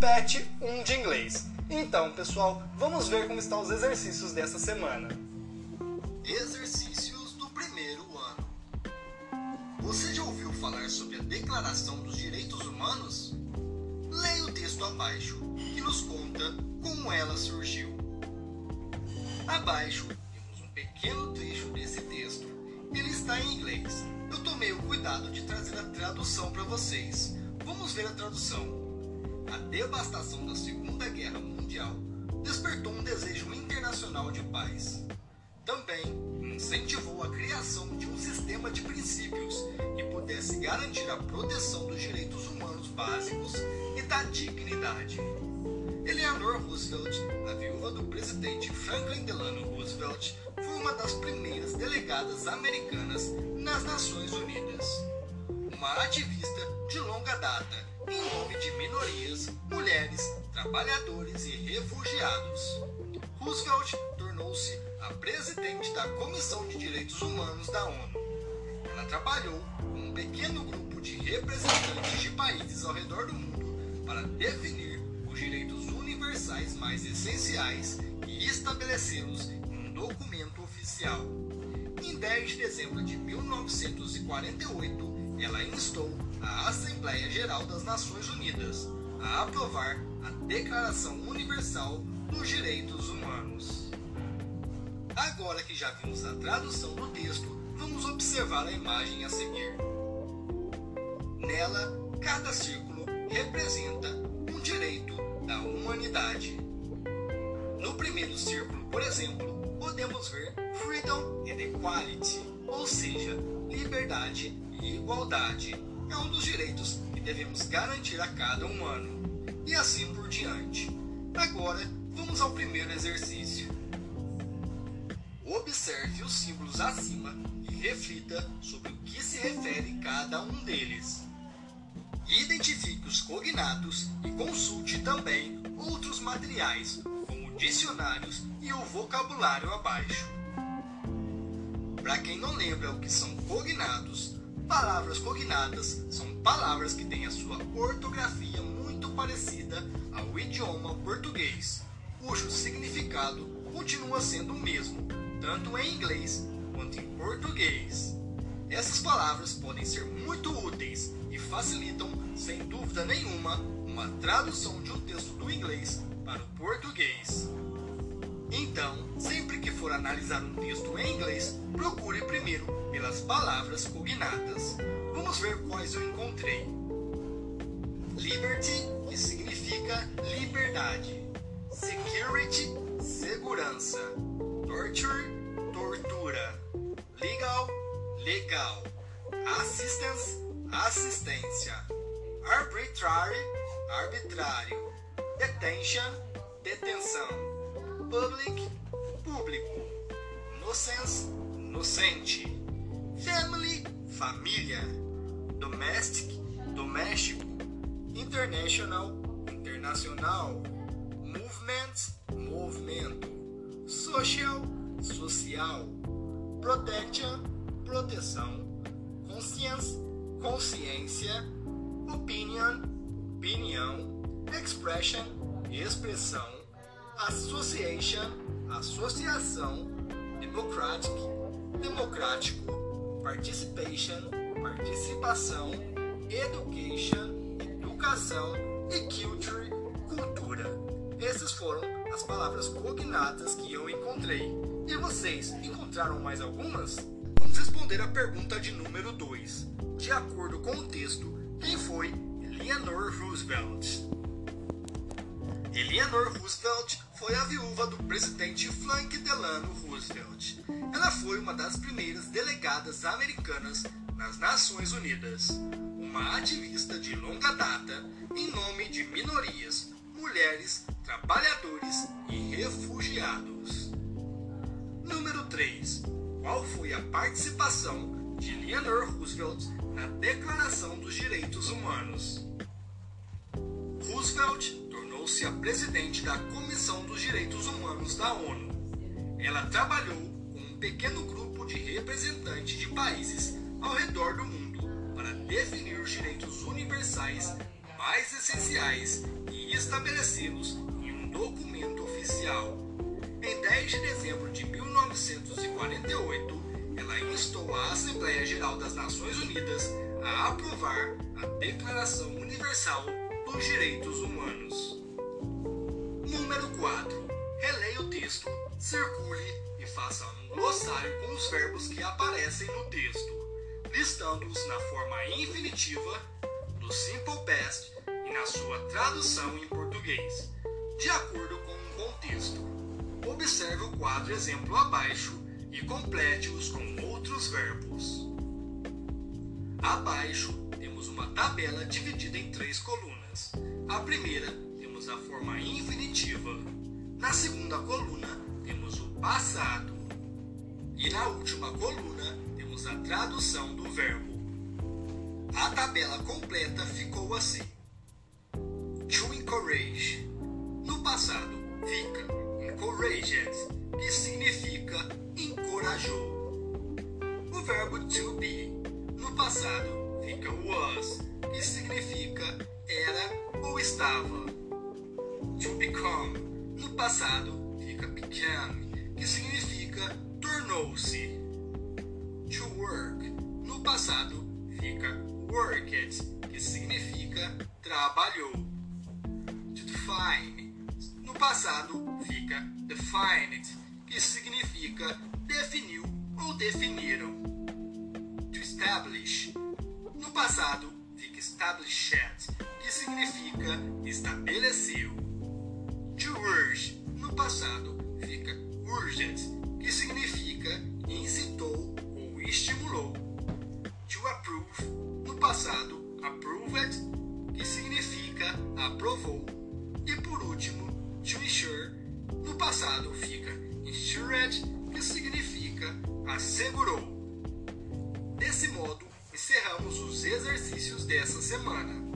PET 1 de inglês. Então, pessoal, vamos ver como estão os exercícios dessa semana. Exercícios do primeiro ano. Você já ouviu falar sobre a Declaração dos Direitos Humanos? Leia o texto abaixo, que nos conta como ela surgiu. Abaixo temos um pequeno trecho desse texto. Ele está em inglês. Eu tomei o cuidado de trazer a tradução para vocês. Vamos ver a tradução a devastação da Segunda Guerra Mundial despertou um desejo internacional de paz. Também incentivou a criação de um sistema de princípios que pudesse garantir a proteção dos direitos humanos básicos e da dignidade. Eleanor Roosevelt, a viúva do presidente Franklin Delano Roosevelt, foi uma das primeiras delegadas americanas nas Nações Unidas. Uma ativista de longa data em nome de minorias, mulheres, trabalhadores e refugiados. Roosevelt tornou-se a presidente da Comissão de Direitos Humanos da ONU. Ela trabalhou com um pequeno grupo de representantes de países ao redor do mundo para definir os direitos universais mais essenciais e estabelecê-los em um documento oficial. Em 10 de dezembro de 1948, ela instou a Assembleia Geral das Nações Unidas a aprovar a Declaração Universal dos Direitos Humanos. Agora que já vimos a tradução do texto, vamos observar a imagem a seguir. Nela, cada círculo representa um direito da humanidade. No primeiro círculo, por exemplo, podemos ver Freedom and Equality, ou seja, liberdade e igualdade é um dos direitos que devemos garantir a cada humano. E assim por diante. Agora, vamos ao primeiro exercício. Observe os símbolos acima e reflita sobre o que se refere cada um deles. Identifique os cognatos e consulte também outros materiais, como dicionários e o vocabulário abaixo. Para quem não lembra o que são cognatos, Palavras cognatas são palavras que têm a sua ortografia muito parecida ao idioma português, cujo significado continua sendo o mesmo, tanto em inglês quanto em português. Essas palavras podem ser muito úteis e facilitam, sem dúvida nenhuma, uma tradução de um texto do inglês para o português. Então, que for analisar um texto em inglês, procure primeiro pelas palavras cognatas. Vamos ver quais eu encontrei. Liberty, que significa liberdade. Security, segurança. Torture, tortura. Legal, legal. Assistance, assistência. Arbitrary, arbitrário. Detention, detenção public, público, nonsense, inocente, family, família, domestic, doméstico, international, internacional, movement, movimento, social, social, protection, proteção, conscience, consciência, opinion, opinião, expression, expressão, Association, associação, democratic, democrático, participation, participação, education, educação e culture, cultura. Essas foram as palavras cognatas que eu encontrei. E vocês encontraram mais algumas? Vamos responder a pergunta de número 2. De acordo com o texto, quem foi Eleanor Roosevelt? Eleanor Roosevelt foi a viúva do presidente Frank Delano Roosevelt. Ela foi uma das primeiras delegadas americanas nas Nações Unidas, uma ativista de longa data em nome de minorias, mulheres, trabalhadores e refugiados. Número 3. Qual foi a participação de Eleanor Roosevelt na Declaração dos Direitos Humanos? Roosevelt tornou-se a presidente da Comissão dos Direitos Humanos da ONU. Ela trabalhou com um pequeno grupo de representantes de países ao redor do mundo para definir os direitos universais mais essenciais e estabelecê-los em um documento oficial. Em 10 de dezembro de 1948, ela instou a Assembleia Geral das Nações Unidas a aprovar a Declaração Universal dos Direitos Humanos. Número 4. Releia o texto, circule e faça um glossário com os verbos que aparecem no texto, listando-os na forma infinitiva, no simple past e na sua tradução em português, de acordo com o contexto. Observe o quadro exemplo abaixo e complete-os com outros verbos. Abaixo temos uma tabela dividida em três colunas. A primeira temos a forma infinitiva. Na segunda coluna temos o passado. E na última coluna temos a tradução do verbo. A tabela completa ficou assim: To encourage. No passado fica encouraged, que significa encorajou. O verbo to be no passado fica was, que significa era ou estava. To become no passado fica became, que significa tornou-se. To work no passado fica worked, que significa trabalhou. To define no passado fica defined, que significa definiu ou definiram. To establish no passado fica established, que significa estabeleceu. Urge no passado fica urged, que significa incitou ou estimulou. To approve no passado approved, que significa aprovou. E por último, to ensure no passado fica insured, que significa assegurou. Desse modo, encerramos os exercícios dessa semana.